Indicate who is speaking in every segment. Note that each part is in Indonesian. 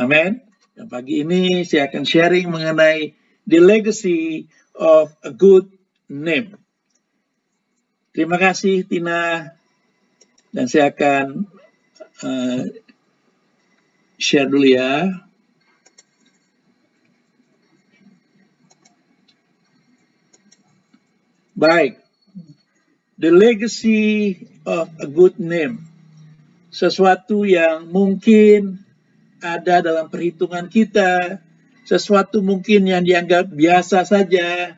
Speaker 1: Amin. Dan pagi ini saya akan sharing mengenai the legacy of a good name. Terima kasih Tina dan saya akan uh, share dulu ya. Baik, the legacy of a good name, sesuatu yang mungkin ada dalam perhitungan kita, sesuatu mungkin yang dianggap biasa saja,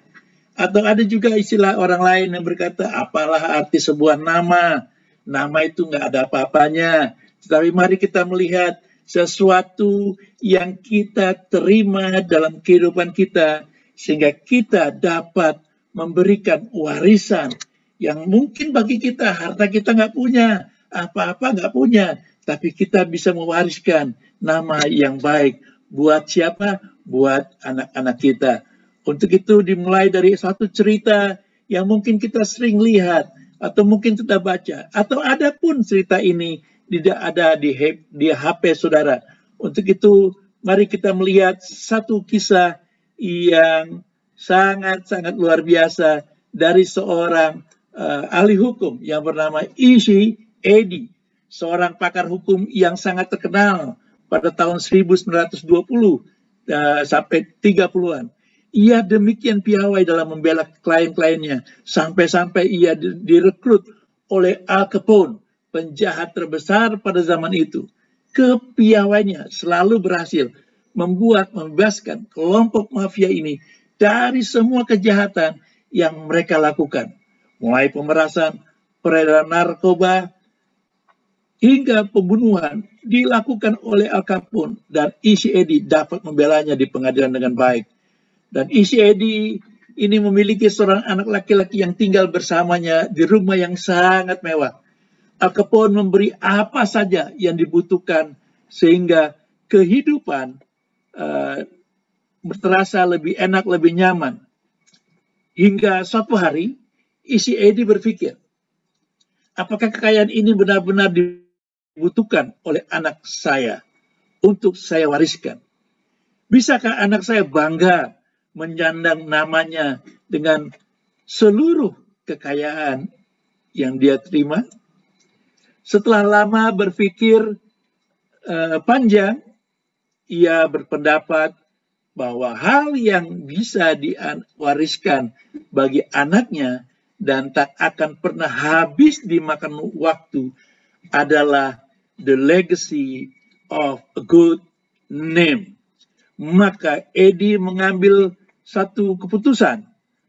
Speaker 1: atau ada juga istilah orang lain yang berkata, apalah arti sebuah nama, nama itu nggak ada apa-apanya. Tetapi mari kita melihat sesuatu yang kita terima dalam kehidupan kita, sehingga kita dapat memberikan warisan yang mungkin bagi kita harta kita nggak punya, apa-apa nggak punya, tapi kita bisa mewariskan nama yang baik buat siapa? Buat anak-anak kita. Untuk itu dimulai dari satu cerita yang mungkin kita sering lihat atau mungkin kita baca atau ada pun cerita ini tidak ada di, di HP saudara. Untuk itu mari kita melihat satu kisah yang sangat-sangat luar biasa dari seorang uh, ahli hukum yang bernama Ishi Edi, seorang pakar hukum yang sangat terkenal pada tahun 1920 uh, sampai 30-an. Ia demikian piawai dalam membela klien-kliennya sampai-sampai ia direkrut oleh Al Capone, penjahat terbesar pada zaman itu. Kepiawainya selalu berhasil membuat membebaskan kelompok mafia ini dari semua kejahatan yang mereka lakukan. Mulai pemerasan, peredaran narkoba, hingga pembunuhan dilakukan oleh Al Capone dan Edi dapat membelanya di pengadilan dengan baik. Dan Edi ini memiliki seorang anak laki-laki yang tinggal bersamanya di rumah yang sangat mewah. Al Capone memberi apa saja yang dibutuhkan sehingga kehidupan uh, terasa lebih enak, lebih nyaman. Hingga suatu hari, isi Edi berpikir, apakah kekayaan ini benar-benar dibutuhkan oleh anak saya untuk saya wariskan? Bisakah anak saya bangga menyandang namanya dengan seluruh kekayaan yang dia terima? Setelah lama berpikir uh, panjang, ia berpendapat bahwa hal yang bisa diwariskan bagi anaknya dan tak akan pernah habis dimakan waktu adalah the legacy of a good name. Maka Edi mengambil satu keputusan,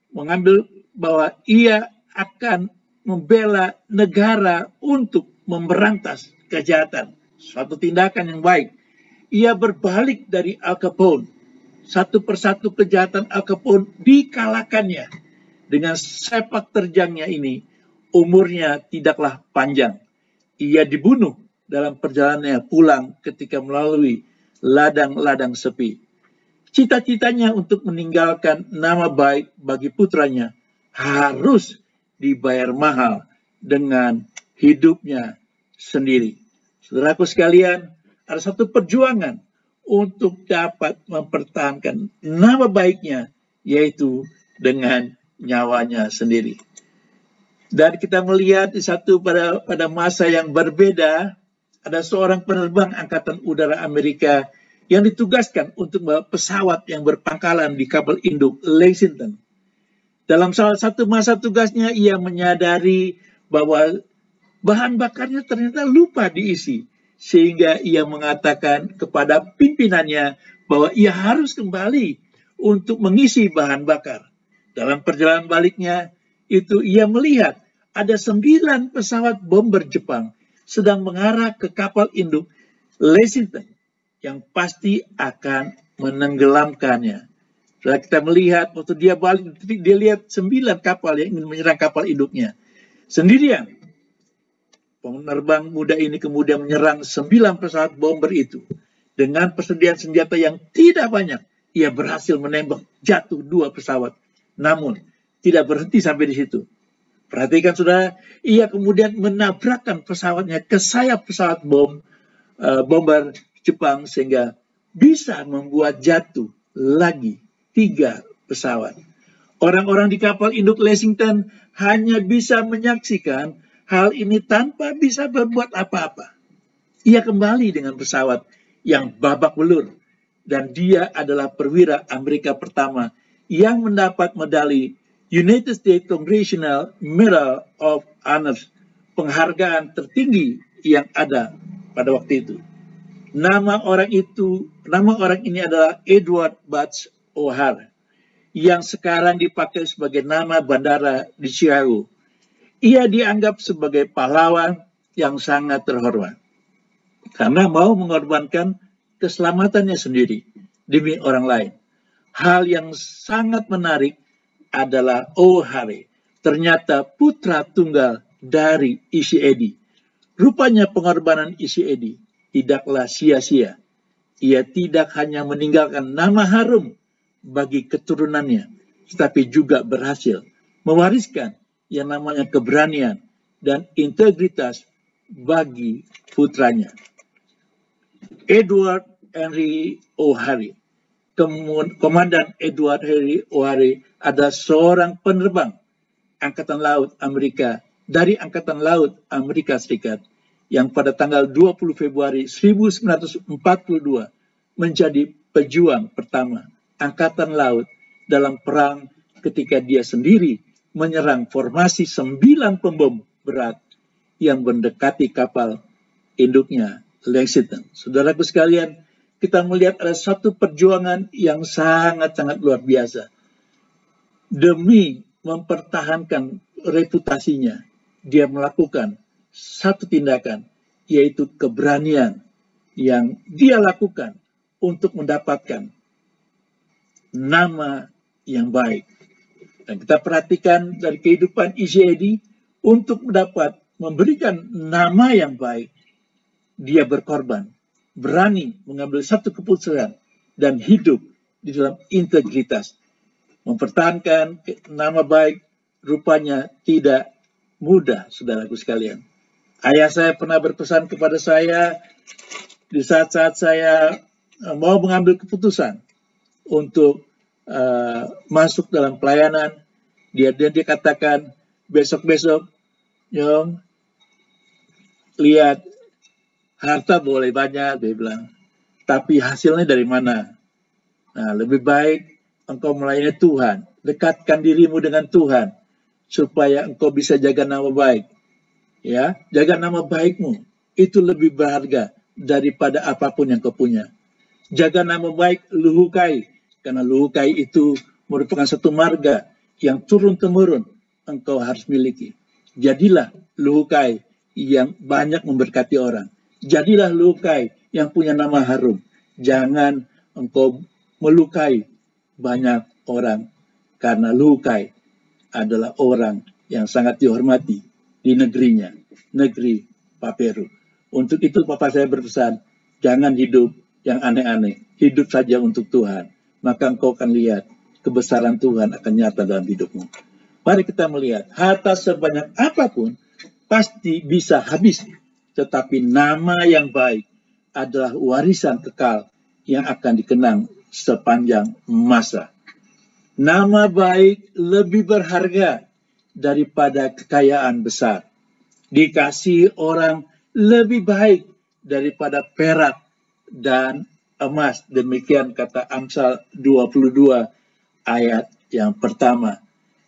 Speaker 1: mengambil bahwa ia akan membela negara untuk memberantas kejahatan. Suatu tindakan yang baik. Ia berbalik dari Al Capone satu persatu kejahatan Al Capone dikalahkannya. Dengan sepak terjangnya ini, umurnya tidaklah panjang. Ia dibunuh dalam perjalanannya pulang ketika melalui ladang-ladang sepi. Cita-citanya untuk meninggalkan nama baik bagi putranya harus dibayar mahal dengan hidupnya sendiri. Saudaraku sekalian, ada satu perjuangan untuk dapat mempertahankan nama baiknya, yaitu dengan nyawanya sendiri. Dan kita melihat di satu pada pada masa yang berbeda, ada seorang penerbang angkatan udara Amerika yang ditugaskan untuk membawa pesawat yang berpangkalan di kapal induk Lexington. Dalam salah satu masa tugasnya, ia menyadari bahwa bahan bakarnya ternyata lupa diisi sehingga ia mengatakan kepada pimpinannya bahwa ia harus kembali untuk mengisi bahan bakar. Dalam perjalanan baliknya, itu ia melihat ada sembilan pesawat bomber Jepang sedang mengarah ke kapal induk Lexington yang pasti akan menenggelamkannya. Setelah kita melihat waktu dia balik, dia lihat sembilan kapal yang ingin menyerang kapal induknya. Sendirian, Penerbang muda ini kemudian menyerang sembilan pesawat bomber itu. Dengan persediaan senjata yang tidak banyak, ia berhasil menembak jatuh dua pesawat. Namun, tidak berhenti sampai di situ. Perhatikan sudah, ia kemudian menabrakkan pesawatnya ke sayap pesawat bom uh, bomber Jepang sehingga bisa membuat jatuh lagi tiga pesawat. Orang-orang di kapal induk Lexington hanya bisa menyaksikan hal ini tanpa bisa berbuat apa-apa. Ia kembali dengan pesawat yang babak belur dan dia adalah perwira Amerika pertama yang mendapat medali United States Congressional Medal of Honor, penghargaan tertinggi yang ada pada waktu itu. Nama orang itu, nama orang ini adalah Edward Butts O'Hare, yang sekarang dipakai sebagai nama bandara di Chicago. Ia dianggap sebagai pahlawan yang sangat terhormat karena mau mengorbankan keselamatannya sendiri demi orang lain. Hal yang sangat menarik adalah O'Hare, ternyata putra tunggal dari Isi Edi. Rupanya pengorbanan Isi Edi tidaklah sia-sia. Ia tidak hanya meninggalkan nama harum bagi keturunannya, tetapi juga berhasil mewariskan yang namanya keberanian dan integritas bagi putranya. Edward Henry O'Hare, Komandan Edward Henry O'Hare adalah seorang penerbang Angkatan Laut Amerika dari Angkatan Laut Amerika Serikat yang pada tanggal 20 Februari 1942 menjadi pejuang pertama Angkatan Laut dalam perang ketika dia sendiri menyerang formasi sembilan pembom berat yang mendekati kapal induknya Lexington. Saudaraku sekalian, kita melihat ada satu perjuangan yang sangat-sangat luar biasa. Demi mempertahankan reputasinya, dia melakukan satu tindakan, yaitu keberanian yang dia lakukan untuk mendapatkan nama yang baik. Dan kita perhatikan dari kehidupan Isyedi untuk mendapat memberikan nama yang baik, dia berkorban, berani mengambil satu keputusan dan hidup di dalam integritas. Mempertahankan nama baik rupanya tidak mudah, saudaraku sekalian. Ayah saya pernah berpesan kepada saya di saat-saat saya eh, mau mengambil keputusan untuk uh, masuk dalam pelayanan. Dia dia, dia katakan besok-besok, nyong lihat harta boleh banyak, dia bilang, tapi hasilnya dari mana? Nah, lebih baik engkau melayani Tuhan, dekatkan dirimu dengan Tuhan, supaya engkau bisa jaga nama baik. Ya jaga nama baikmu. Itu lebih berharga daripada apa pun yang kau punya. Jaga nama baik luhukai. Karena luhukai itu merupakan satu marga yang turun temurun engkau harus miliki. Jadilah luhukai yang banyak memberkati orang. Jadilah luhukai yang punya nama harum. Jangan engkau melukai banyak orang karena luhukai adalah orang yang sangat dihormati di negerinya, negeri Paperu. Untuk itu Papa saya berpesan, jangan hidup yang aneh-aneh, hidup saja untuk Tuhan. Maka engkau akan lihat kebesaran Tuhan akan nyata dalam hidupmu. Mari kita melihat, harta sebanyak apa pun pasti bisa habis. Tetapi nama yang baik adalah warisan kekal yang akan dikenang sepanjang masa. Nama baik lebih berharga daripada kekayaan besar. Dikasih orang lebih baik daripada perak dan emas. Demikian kata Amsal 22 ayat yang pertama.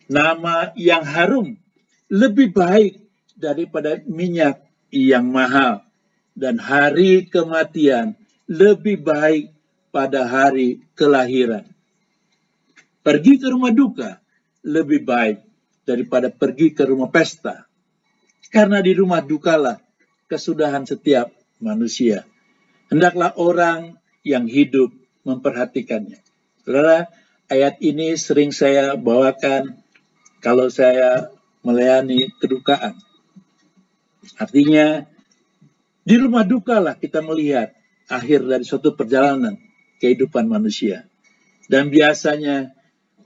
Speaker 1: Nama yang harum lebih baik daripada minyak yang mahal. Dan hari kematian lebih baik pada hari kelahiran. Pergi ke rumah duka lebih baik daripada pergi ke rumah pesta. Karena di rumah dukalah kesudahan setiap manusia. Hendaklah orang yang hidup memperhatikannya. Saudara, ayat ini sering saya bawakan kalau saya melayani kedukaan. Artinya, di rumah dukalah kita melihat akhir dari suatu perjalanan kehidupan manusia. Dan biasanya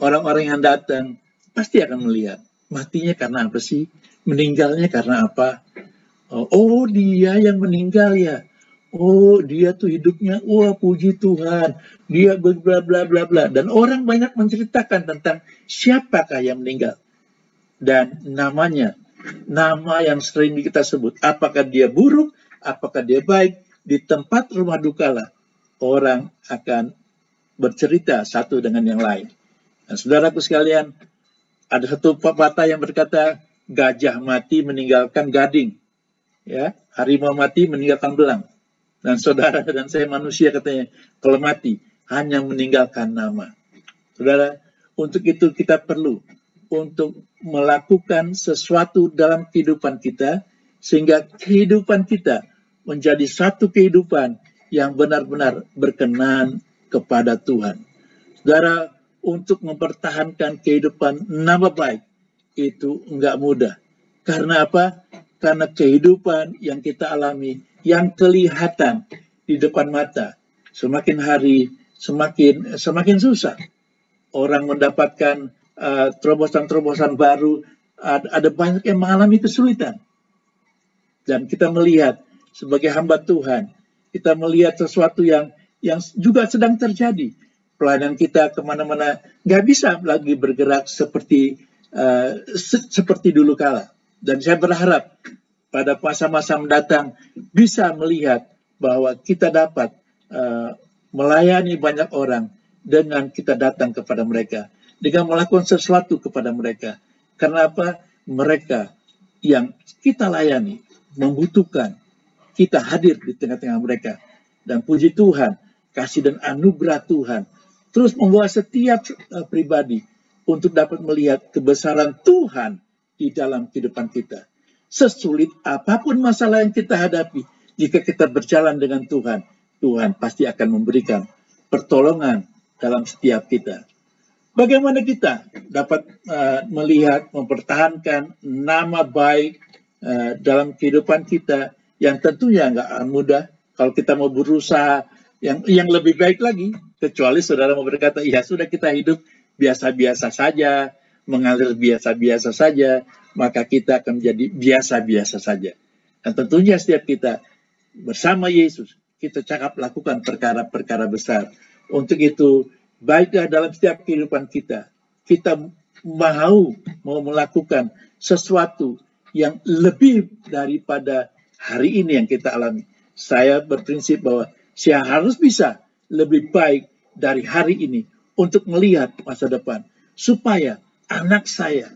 Speaker 1: orang-orang yang datang pasti akan melihat matinya karena apa sih? Meninggalnya karena apa? Oh, oh dia yang meninggal ya. Oh, dia tuh hidupnya, wah puji Tuhan, dia bla bla bla bla. Dan orang banyak menceritakan tentang siapakah yang meninggal. Dan namanya, nama yang sering kita sebut. Apakah dia buruk, apakah dia baik, di tempat rumah duka lah, orang akan bercerita satu dengan yang lain. Dan saudaraku sekalian, ada satu pepatah yang berkata, gajah mati meninggalkan gading. Ya, harimau mati meninggalkan belang dan saudara dan saya manusia katanya, kalau mati hanya meninggalkan nama. Saudara, untuk itu kita perlu untuk melakukan sesuatu dalam kehidupan kita sehingga kehidupan kita menjadi satu kehidupan yang benar-benar berkenan kepada Tuhan. Saudara, untuk mempertahankan kehidupan nama baik itu enggak mudah. Karena apa? Karena kehidupan yang kita alami yang kelihatan di depan mata. Semakin hari semakin semakin susah. Orang mendapatkan uh, terobosan-terobosan baru, ada, ada banyak yang mengalami kesulitan. Dan kita melihat sebagai hamba Tuhan, kita melihat sesuatu yang yang juga sedang terjadi. Pelayanan kita ke mana-mana nggak bisa lagi bergerak seperti uh, se seperti dulu kala. Dan saya berharap pada masa-masa mendatang bisa melihat bahwa kita dapat uh, melayani banyak orang dengan kita datang kepada mereka, dengan melakukan sesuatu kepada mereka. Karena apa? Mereka yang kita layani membutuhkan kita hadir di tengah-tengah mereka. Dan puji Tuhan, kasih dan anugerah Tuhan terus membawa setiap uh, pribadi untuk dapat melihat kebesaran Tuhan di dalam kehidupan kita sesulit apa pun masalah yang kita hadapi, jika kita berjalan dengan Tuhan, Tuhan pasti akan memberikan pertolongan dalam setiap kita. Bagaimana kita dapat uh, melihat, mempertahankan nama baik uh, dalam kehidupan kita yang tentunya nggak mudah kalau kita mau berusaha yang yang lebih baik lagi, kecuali saudara mau berkata, ya sudah kita hidup biasa-biasa saja, mengalir biasa-biasa saja, maka kita akan menjadi biasa-biasa saja. Dan tentunya setiap kita bersama Yesus, kita cakap lakukan perkara-perkara besar. Untuk itu, baiklah dalam setiap kehidupan kita, kita mau mau melakukan sesuatu yang lebih daripada hari ini yang kita alami. Saya berprinsip bahwa saya harus bisa lebih baik dari hari ini untuk melihat masa depan. Supaya anak saya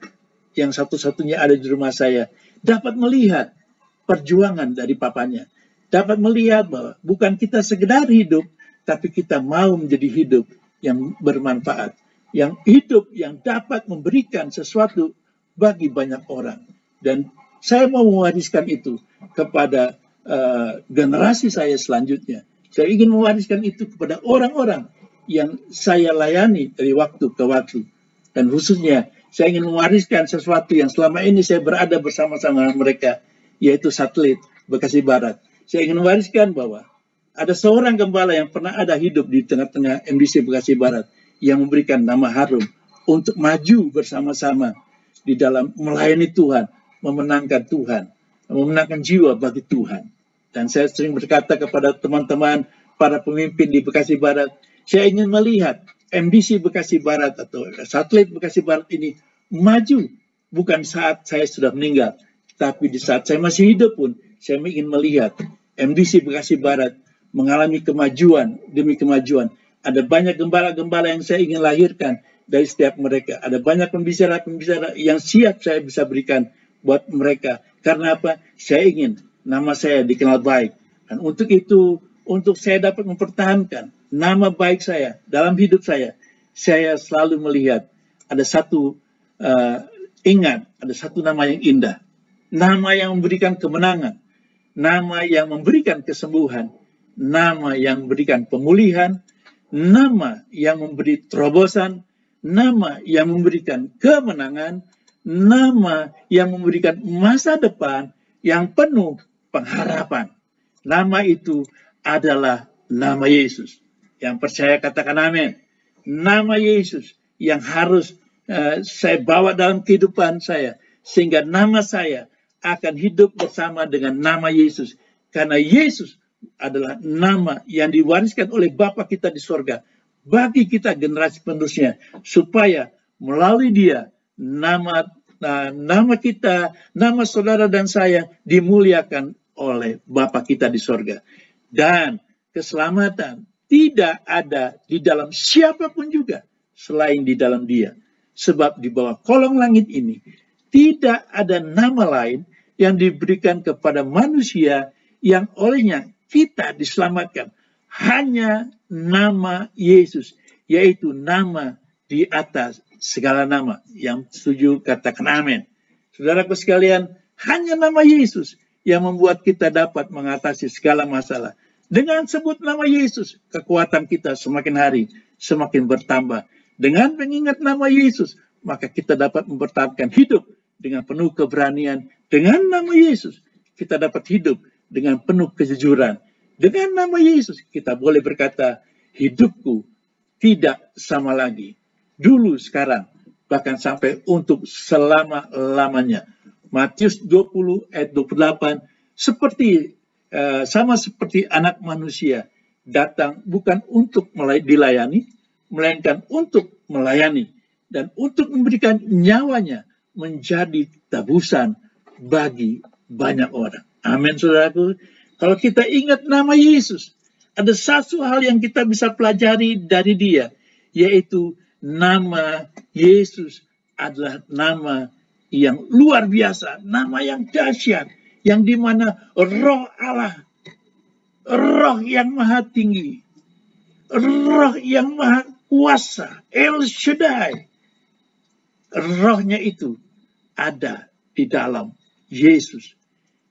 Speaker 1: yang satu-satunya ada di rumah saya dapat melihat perjuangan dari papanya. Dapat melihat bahwa bukan kita sekedar hidup, tapi kita mau menjadi hidup yang bermanfaat. Yang hidup yang dapat memberikan sesuatu bagi banyak orang. Dan saya mau mewariskan itu kepada uh, generasi saya selanjutnya. Saya ingin mewariskan itu kepada orang-orang yang saya layani dari waktu ke waktu. Dan khususnya saya ingin mewariskan sesuatu yang selama ini saya berada bersama-sama mereka, yaitu satelit Bekasi Barat. Saya ingin mewariskan bahwa ada seorang gembala yang pernah ada hidup di tengah-tengah MBC Bekasi Barat yang memberikan nama harum untuk maju bersama-sama di dalam melayani Tuhan, memenangkan Tuhan, memenangkan jiwa bagi Tuhan. Dan saya sering berkata kepada teman-teman, para pemimpin di Bekasi Barat, saya ingin melihat MDC Bekasi Barat atau satelit Bekasi Barat ini maju bukan saat saya sudah meninggal, tapi di saat saya masih hidup pun saya ingin melihat MDC Bekasi Barat mengalami kemajuan demi kemajuan. Ada banyak gembala-gembala yang saya ingin lahirkan dari setiap mereka. Ada banyak pembicara-pembicara yang siap saya bisa berikan buat mereka. Karena apa? Saya ingin nama saya dikenal baik. Dan untuk itu, untuk saya dapat mempertahankan nama baik saya dalam hidup saya, saya selalu melihat ada satu uh, ingat, ada satu nama yang indah, nama yang memberikan kemenangan, nama yang memberikan kesembuhan, nama yang memberikan pemulihan, nama yang memberi terobosan, nama yang memberikan kemenangan, nama yang memberikan masa depan yang penuh pengharapan. Nama itu adalah nama Yesus. Yang percaya katakan amin. Nama Yesus yang harus uh, saya bawa dalam kehidupan saya. Sehingga nama saya akan hidup bersama dengan nama Yesus. Karena Yesus adalah nama yang diwariskan oleh Bapa kita di sorga bagi kita generasi penerusnya supaya melalui dia nama nama kita, nama saudara dan saya dimuliakan oleh Bapa kita di sorga. Dan keselamatan tidak ada di dalam siapa pun juga selain di dalam dia. Sebab di bawah kolong langit ini tidak ada nama lain yang diberikan kepada manusia yang olehnya kita diselamatkan. Hanya nama Yesus, yaitu nama di atas segala nama. Yang setuju katakan amin. Saudaraku sekalian, hanya nama Yesus yang membuat kita dapat mengatasi segala masalah. Dengan sebut nama Yesus, kekuatan kita semakin hari semakin bertambah. Dengan mengingat nama Yesus, maka kita dapat mempertahankan hidup dengan penuh keberanian. Dengan nama Yesus, kita dapat hidup dengan penuh kejujuran. Dengan nama Yesus, kita boleh berkata, hidupku tidak sama lagi dulu sekarang bahkan sampai untuk selama-lamanya. Matius 20 ayat 28 seperti uh, sama seperti anak manusia datang bukan untuk dilayani melainkan untuk melayani dan untuk memberikan nyawanya menjadi tabusan bagi banyak orang. Amin saudaraku. Kalau kita ingat nama Yesus, ada satu hal yang kita bisa pelajari dari dia, yaitu nama Yesus adalah nama yang luar biasa, nama yang dahsyat, yang di mana roh Allah, roh yang maha tinggi, roh yang maha kuasa, El Shaddai, rohnya itu ada di dalam Yesus.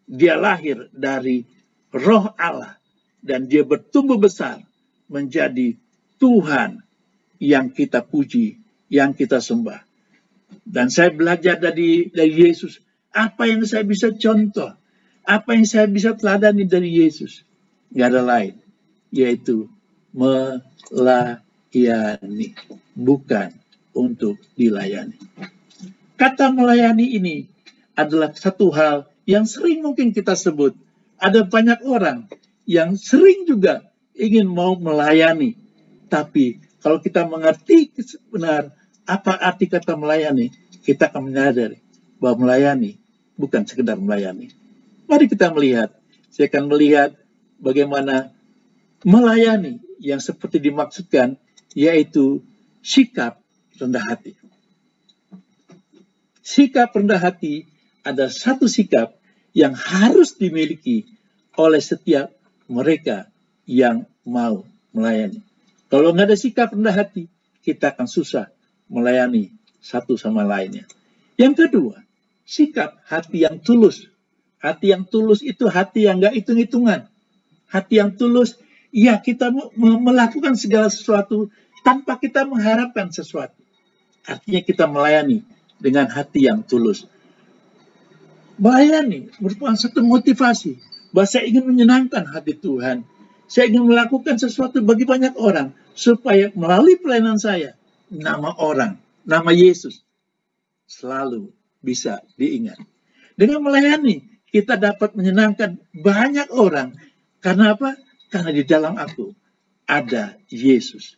Speaker 1: Dia lahir dari roh Allah dan dia bertumbuh besar menjadi Tuhan yang kita puji, yang kita sembah. Dan saya belajar dari dari Yesus, apa yang saya bisa contoh, apa yang saya bisa teladani dari Yesus. Gak ada lain, yaitu melayani, bukan untuk dilayani. Kata melayani ini adalah satu hal yang sering mungkin kita sebut. Ada banyak orang yang sering juga ingin mau melayani, tapi kalau kita mengerti benar apa arti kata melayani, kita akan menyadari bahwa melayani bukan sekedar melayani. Mari kita melihat, saya akan melihat bagaimana melayani yang seperti dimaksudkan yaitu sikap rendah hati. Sikap rendah hati ada satu sikap yang harus dimiliki oleh setiap mereka yang mau melayani. Kalau nggak ada sikap rendah hati, kita akan susah melayani satu sama lainnya. Yang kedua, sikap hati yang tulus. Hati yang tulus itu hati yang nggak hitung-hitungan. Hati yang tulus, ya kita melakukan segala sesuatu tanpa kita mengharapkan sesuatu. Artinya kita melayani dengan hati yang tulus. Melayani merupakan satu motivasi bahwa saya ingin menyenangkan hati Tuhan. Saya ingin melakukan sesuatu bagi banyak orang supaya melalui pelayanan saya nama orang, nama Yesus selalu bisa diingat. Dengan melayani kita dapat menyenangkan banyak orang. Karena apa? Karena di dalam aku ada Yesus.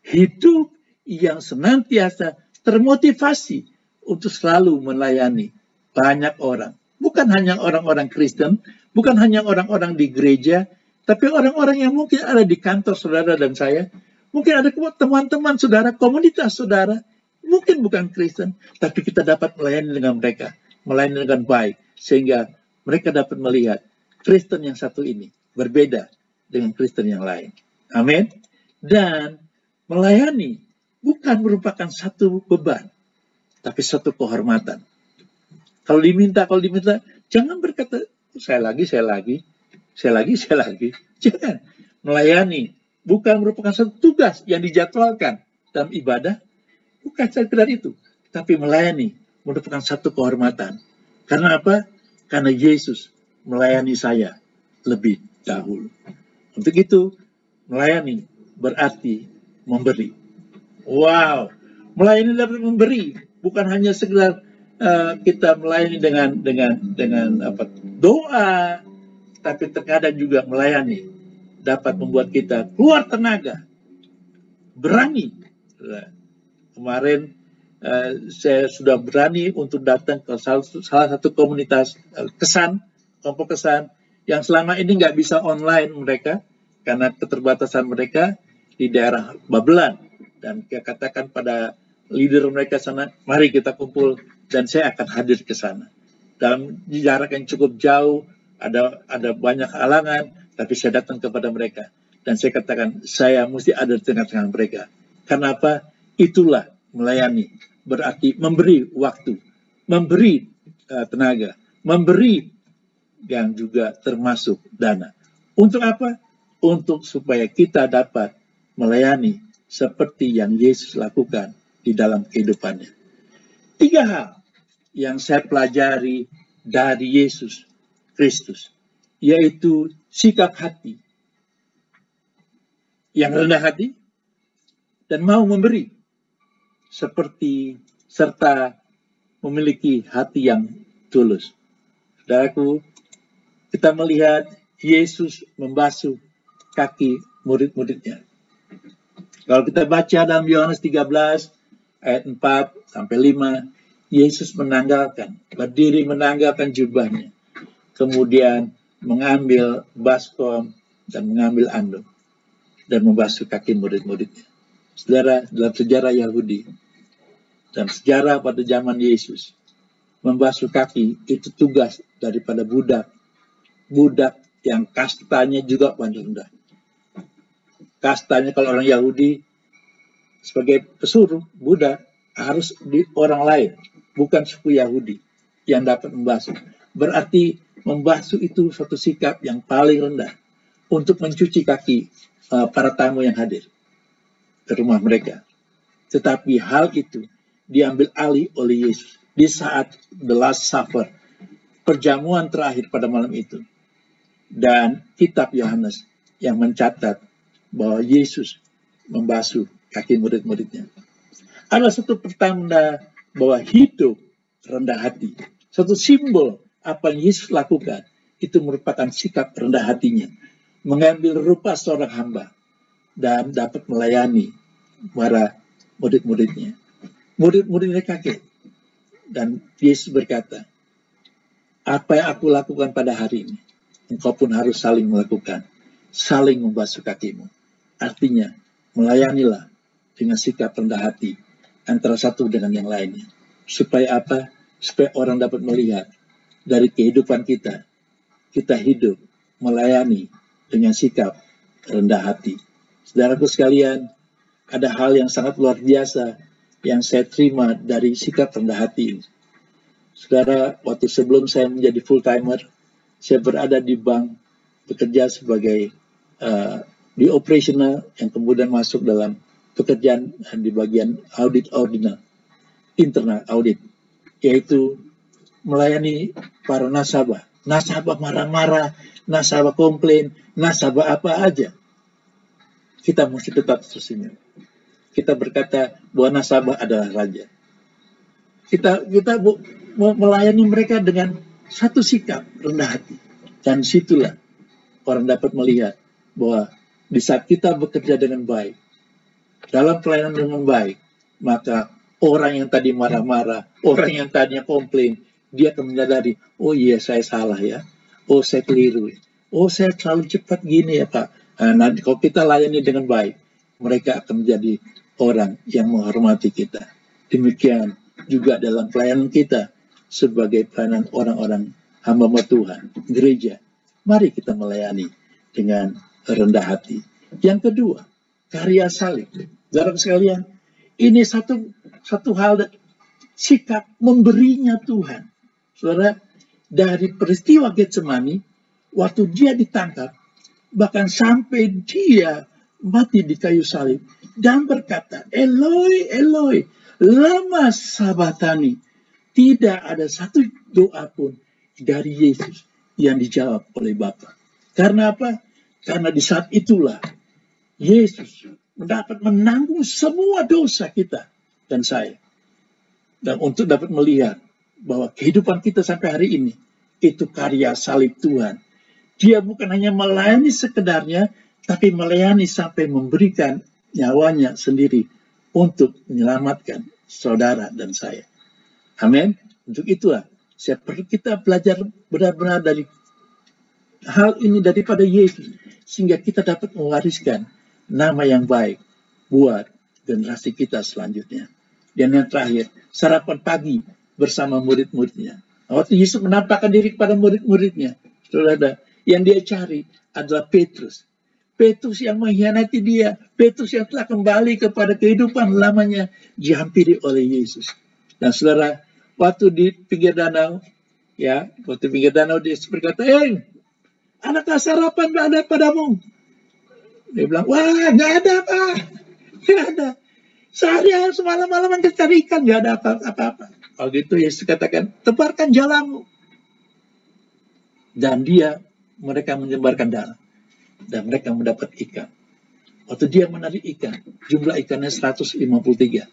Speaker 1: Hidup yang senantiasa termotivasi untuk selalu melayani banyak orang. Bukan hanya orang-orang Kristen, bukan hanya orang-orang di gereja, tapi orang-orang yang mungkin ada di kantor saudara dan saya, mungkin ada teman-teman saudara, komunitas saudara, mungkin bukan Kristen, tapi kita dapat melayani dengan mereka, melayani dengan baik, sehingga mereka dapat melihat Kristen yang satu ini berbeda dengan Kristen yang lain. Amin. Dan melayani bukan merupakan satu beban, tapi satu kehormatan. Kalau diminta, kalau diminta, jangan berkata, saya lagi, saya lagi. Saya lagi, saya lagi. Jangan. Melayani bukan merupakan satu tugas yang dijadwalkan dalam ibadah. Bukan sekedar itu. Tapi melayani merupakan satu kehormatan. Karena apa? Karena Yesus melayani saya lebih dahulu. Untuk itu, melayani berarti memberi. Wow, melayani dapat memberi, bukan hanya sekedar uh, kita melayani dengan dengan dengan apa doa, tapi terkadang juga melayani dapat membuat kita keluar tenaga, berani. Kemarin uh, saya sudah berani untuk datang ke salah, satu komunitas uh, kesan, kelompok kesan yang selama ini nggak bisa online mereka karena keterbatasan mereka di daerah Babelan dan saya katakan pada leader mereka sana, mari kita kumpul dan saya akan hadir ke sana. Dalam jarak yang cukup jauh, ada ada banyak halangan, tapi saya datang kepada mereka dan saya katakan saya mesti ada di tengah-tengah mereka. Karena apa? Itulah melayani, berarti memberi waktu, memberi uh, tenaga, memberi yang juga termasuk dana. Untuk apa? Untuk supaya kita dapat melayani seperti yang Yesus lakukan di dalam kehidupannya. Tiga hal yang saya pelajari dari Yesus Kristus, yaitu sikap hati yang rendah hati dan mau memberi seperti serta memiliki hati yang tulus. Saudaraku, kita melihat Yesus membasuh kaki murid-muridnya. Kalau kita baca dalam Yohanes 13 ayat 4 sampai 5, Yesus menanggalkan, berdiri menanggalkan jubahnya. Kemudian mengambil baskom dan mengambil anduk dan membasuh kaki murid-muridnya. Saudara, dalam sejarah Yahudi dan sejarah pada zaman Yesus, membasuh kaki itu tugas daripada budak. Budak yang kastanya juga paling rendah. Kastanya kalau orang Yahudi sebagai pesuruh, budak harus di orang lain, bukan suku Yahudi yang dapat membasuh. Berarti membasuh itu suatu sikap yang paling rendah untuk mencuci kaki uh, para tamu yang hadir ke rumah mereka. Tetapi hal itu diambil alih oleh Yesus di saat the last supper, perjamuan terakhir pada malam itu. Dan kitab Yohanes yang mencatat bahwa Yesus membasuh kaki murid-muridnya. Ada satu pertanda bahwa hidup rendah hati. Satu simbol apa yang Yesus lakukan itu merupakan sikap rendah hatinya, mengambil rupa seorang hamba dan dapat melayani para murid-muridnya. Murid-muridnya kaget dan Yesus berkata, apa yang aku lakukan pada hari ini, engkau pun harus saling melakukan, saling membasuh kakimu. Artinya, melayanilah dengan sikap rendah hati antara satu dengan yang lainnya. Supaya apa? Supaya orang dapat melihat dari kehidupan kita. Kita hidup melayani dengan sikap rendah hati. Saudaraku sekalian, ada hal yang sangat luar biasa yang saya terima dari sikap rendah hati ini. Saudara, waktu sebelum saya menjadi full timer, saya berada di bank bekerja sebagai uh, di operational yang kemudian masuk dalam pekerjaan di bagian audit ordinal, internal audit, yaitu melayani para nasabah. Nasabah marah-marah, nasabah komplain, nasabah apa aja. Kita mesti tetap tersenyum. Kita berkata bahwa nasabah adalah raja. Kita kita melayani mereka dengan satu sikap rendah hati. Dan situlah orang dapat melihat bahwa di saat kita bekerja dengan baik, dalam pelayanan dengan baik, maka orang yang tadi marah-marah, orang yang tadinya komplain, dia akan menyadari, oh iya saya salah ya, oh saya keliru, oh saya terlalu cepat gini ya Pak. Nah, nanti kalau kita layani dengan baik, mereka akan menjadi orang yang menghormati kita. Demikian juga dalam pelayanan kita sebagai pelayanan orang-orang hamba Tuhan, gereja. Mari kita melayani dengan rendah hati. Yang kedua, karya salib. Dalam sekalian, ini satu satu hal sikap memberinya Tuhan. Saudara, dari peristiwa Getsemani, waktu dia ditangkap, bahkan sampai dia mati di kayu salib dan berkata, Eloi, Eloi, lama sabatani. Tidak ada satu doa pun dari Yesus yang dijawab oleh Bapa. Karena apa? Karena di saat itulah Yesus mendapat menanggung semua dosa kita dan saya. Dan untuk dapat melihat bahwa kehidupan kita sampai hari ini itu karya salib Tuhan. Dia bukan hanya melayani sekedarnya, tapi melayani sampai memberikan nyawanya sendiri untuk menyelamatkan saudara dan saya. Amin. Untuk itulah saya perlu kita belajar benar-benar dari hal ini daripada Yesus sehingga kita dapat mewariskan nama yang baik buat generasi kita selanjutnya. Dan yang terakhir, sarapan pagi bersama murid-muridnya. Waktu Yesus menampakkan diri kepada murid-muridnya, saudara, yang dia cari adalah Petrus. Petrus yang mengkhianati dia, Petrus yang telah kembali kepada kehidupan lamanya, dihampiri oleh Yesus. Dan saudara, waktu di pinggir danau, ya, waktu pinggir danau dia berkata, eh, anak sarapan ada padamu. Dia bilang, wah, nggak ada apa, nggak ada. Seharian semalam-malaman kita cari ikan, nggak ada apa-apa. Kalau gitu Yesus katakan, tebarkan jalamu. Dan dia, mereka menyebarkan dalam. Dan mereka mendapat ikan. Waktu dia menarik ikan, jumlah ikannya 153.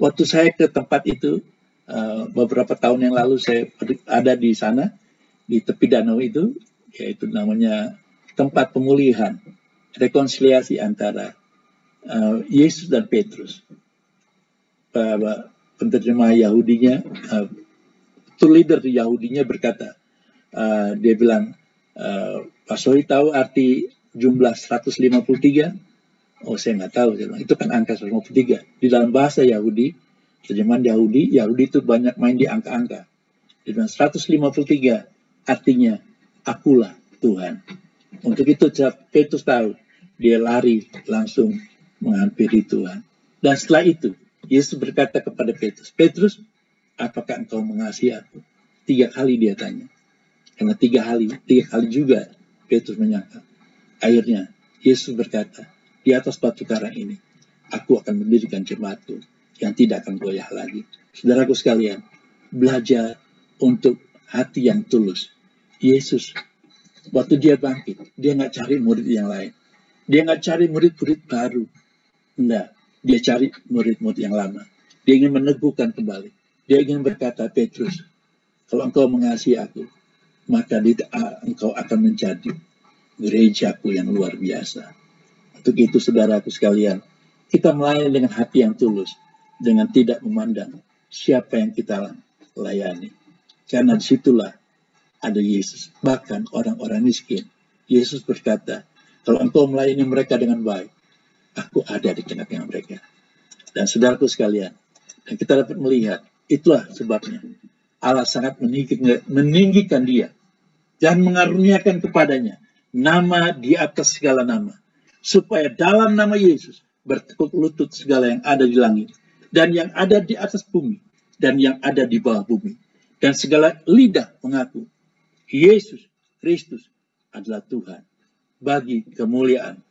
Speaker 1: Waktu saya ke tempat itu, uh, beberapa tahun yang lalu saya ada di sana, di tepi danau itu, yaitu namanya tempat pemulihan, rekonsiliasi antara uh, Yesus dan Petrus. Penerjemah Yahudinya, uh, tour leader Yahudinya berkata, uh, dia bilang, uh, Pak Sohi tahu arti jumlah 153? Oh saya nggak tahu, saya bilang, itu kan angka 153. Di dalam bahasa Yahudi, terjemahan Yahudi, Yahudi itu banyak main di angka-angka. Di dalam 153 artinya akulah Tuhan. Untuk itu Petrus tahu, dia lari langsung menghampiri Tuhan. Dan setelah itu, Yesus berkata kepada Petrus, Petrus, apakah engkau mengasihi aku? Tiga kali dia tanya. Karena tiga kali, tiga kali juga Petrus menyangka. Akhirnya, Yesus berkata, di atas batu karang ini, aku akan mendirikan jemaatku yang tidak akan goyah lagi. Saudaraku sekalian, belajar untuk hati yang tulus. Yesus, waktu dia bangkit, dia nggak cari murid yang lain. Dia nggak cari murid-murid baru. Enggak, dia cari murid-murid yang lama. Dia ingin meneguhkan kembali. Dia ingin berkata, Petrus, kalau engkau mengasihi aku, maka engkau akan menjadi gerejaku yang luar biasa. Untuk itu, saudaraku sekalian, kita melayani dengan hati yang tulus, dengan tidak memandang siapa yang kita layani. Karena di situlah ada Yesus. Bahkan orang-orang miskin. Yesus berkata, kalau engkau melayani mereka dengan baik, aku ada di tengah-tengah mereka. Dan saudaraku sekalian, dan kita dapat melihat, itulah sebabnya Allah sangat meninggikan dia dan mengaruniakan kepadanya nama di atas segala nama. Supaya dalam nama Yesus bertekuk lutut segala yang ada di langit dan yang ada di atas bumi dan yang ada di bawah bumi. Dan segala lidah mengaku Yesus Kristus adalah Tuhan bagi kemuliaan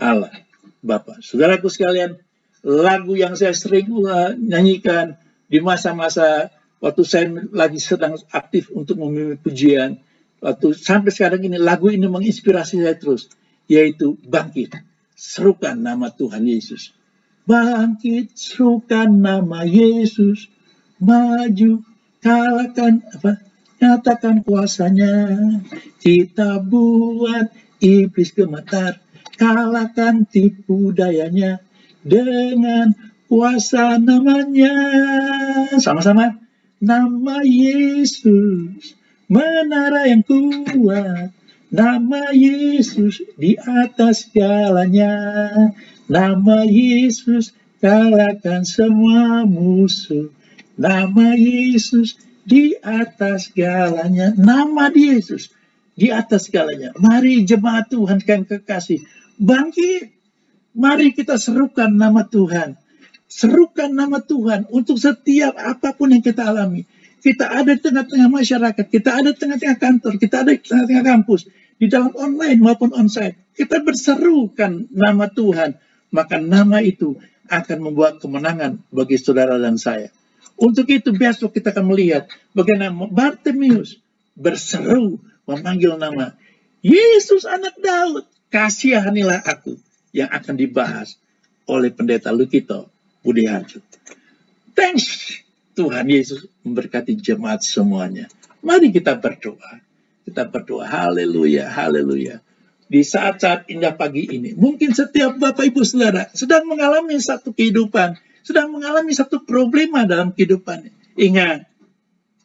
Speaker 1: Allah Bapa. Saudaraku sekalian, lagu yang saya sering nyanyikan di masa-masa waktu saya lagi sedang aktif untuk memimpin pujian, waktu sampai sekarang ini lagu ini menginspirasi saya terus, yaitu bangkit, serukan nama Tuhan Yesus. Bangkit, serukan nama Yesus, maju, kalahkan apa? Nyatakan kuasanya, kita buat iblis gemetar, kalahkan tipu dayanya dengan kuasa namanya. Sama-sama. Nama Yesus, menara yang kuat. Nama Yesus di atas segalanya. Nama Yesus kalahkan semua musuh. Nama Yesus di atas segalanya. Nama Yesus di atas segalanya. Mari jemaat Tuhan yang kekasih, bangkit. Mari kita serukan nama Tuhan. Serukan nama Tuhan untuk setiap apa pun yang kita alami. Kita ada di tengah-tengah masyarakat, kita ada di tengah-tengah kantor, kita ada di tengah-tengah kampus, di dalam online maupun onsite. Kita berserukan nama Tuhan, maka nama itu akan membuat kemenangan bagi saudara dan saya. Untuk itu besok kita akan melihat bagaimana Bartemius berseru memanggil nama Yesus anak Daud, kasihanilah aku yang akan dibahas oleh pendeta Lukito Budi Harjo. Thanks Tuhan Yesus memberkati jemaat semuanya. Mari kita berdoa. Kita berdoa, haleluya, haleluya. di saat-saat indah pagi ini. Mungkin setiap Bapak Ibu Saudara sedang mengalami satu kehidupan, sedang mengalami satu problema dalam kehidupan. Ingat,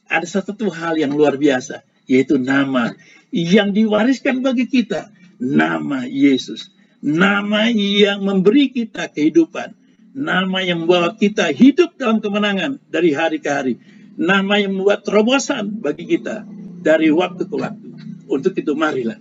Speaker 1: ada satu hal yang luar biasa, yaitu nama yang diwariskan bagi kita, nama Yesus. Nama yang memberi kita kehidupan, nama yang membawa kita hidup dalam kemenangan dari hari ke hari, nama yang membuat terobosan bagi kita dari waktu ke waktu. Untuk itu marilah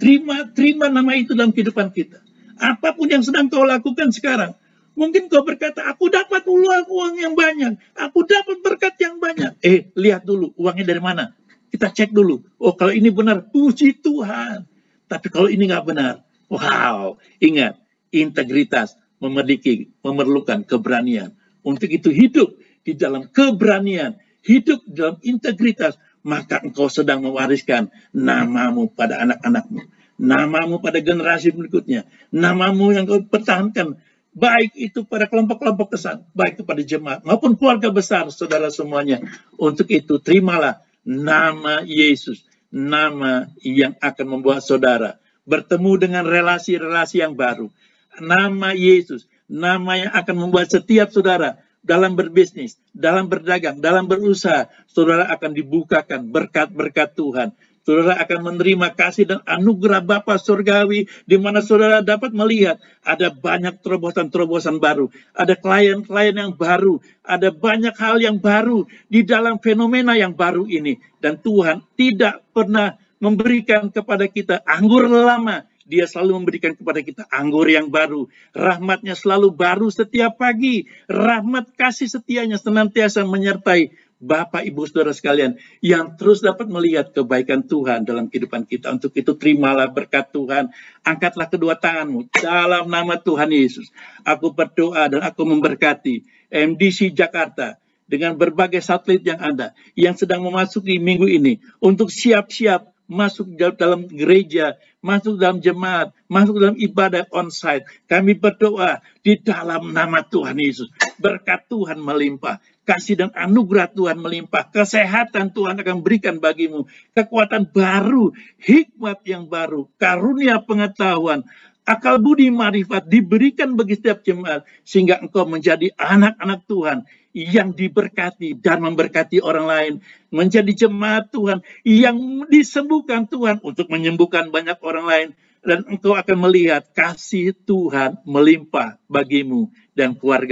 Speaker 1: Terima, terima nama itu dalam kehidupan kita. Apa pun yang sedang kau lakukan sekarang. Mungkin kau berkata, aku dapat uang, uang yang banyak. Aku dapat berkat yang banyak. Eh, lihat dulu uangnya dari mana. Kita cek dulu. Oh, kalau ini benar, puji Tuhan. Tapi kalau ini nggak benar, wow. Ingat, integritas memiliki, memerlukan keberanian. Untuk itu hidup di dalam keberanian, hidup dalam integritas, maka engkau sedang mewariskan namamu pada anak-anakmu, namamu pada generasi berikutnya, namamu yang kau pertahankan, baik itu pada kelompok-kelompok kesan, baik kepada jemaat maupun keluarga besar, saudara semuanya. Untuk itu, terimalah nama Yesus, nama yang akan membuat saudara bertemu dengan relasi-relasi yang baru. Nama Yesus, nama yang akan membuat setiap saudara dalam berbisnis, dalam berdagang, dalam berusaha, saudara akan dibukakan berkat-berkat Tuhan. Saudara akan menerima kasih dan anugerah Bapa surgawi di mana saudara dapat melihat ada banyak terobosan-terobosan baru, ada klien-klien yang baru, ada banyak hal yang baru di dalam fenomena yang baru ini dan Tuhan tidak pernah memberikan kepada kita anggur lama, dia selalu memberikan kepada kita anggur yang baru. Rahmatnya selalu baru setiap pagi. Rahmat kasih setianya senantiasa menyertai Bapak, Ibu, Saudara sekalian yang terus dapat melihat kebaikan Tuhan dalam kehidupan kita. Untuk itu terimalah berkat Tuhan. Angkatlah kedua tanganmu dalam nama Tuhan Yesus. Aku berdoa dan aku memberkati MDC Jakarta dengan berbagai satelit yang ada yang sedang memasuki minggu ini untuk siap-siap masuk dalam gereja, masuk dalam jemaat, masuk dalam ibadah onsite. Kami berdoa di dalam nama Tuhan Yesus. Berkat Tuhan melimpah. Kasih dan anugerah Tuhan melimpah. Kesehatan Tuhan akan berikan bagimu. Kekuatan baru, hikmat yang baru, karunia pengetahuan, akal budi marifat diberikan bagi setiap jemaat sehingga engkau menjadi anak-anak Tuhan yang diberkati dan memberkati orang lain, menjadi jemaat Tuhan yang disembuhkan Tuhan untuk menyembuhkan banyak orang lain, dan engkau akan melihat kasih Tuhan melimpah bagimu dan keluarga.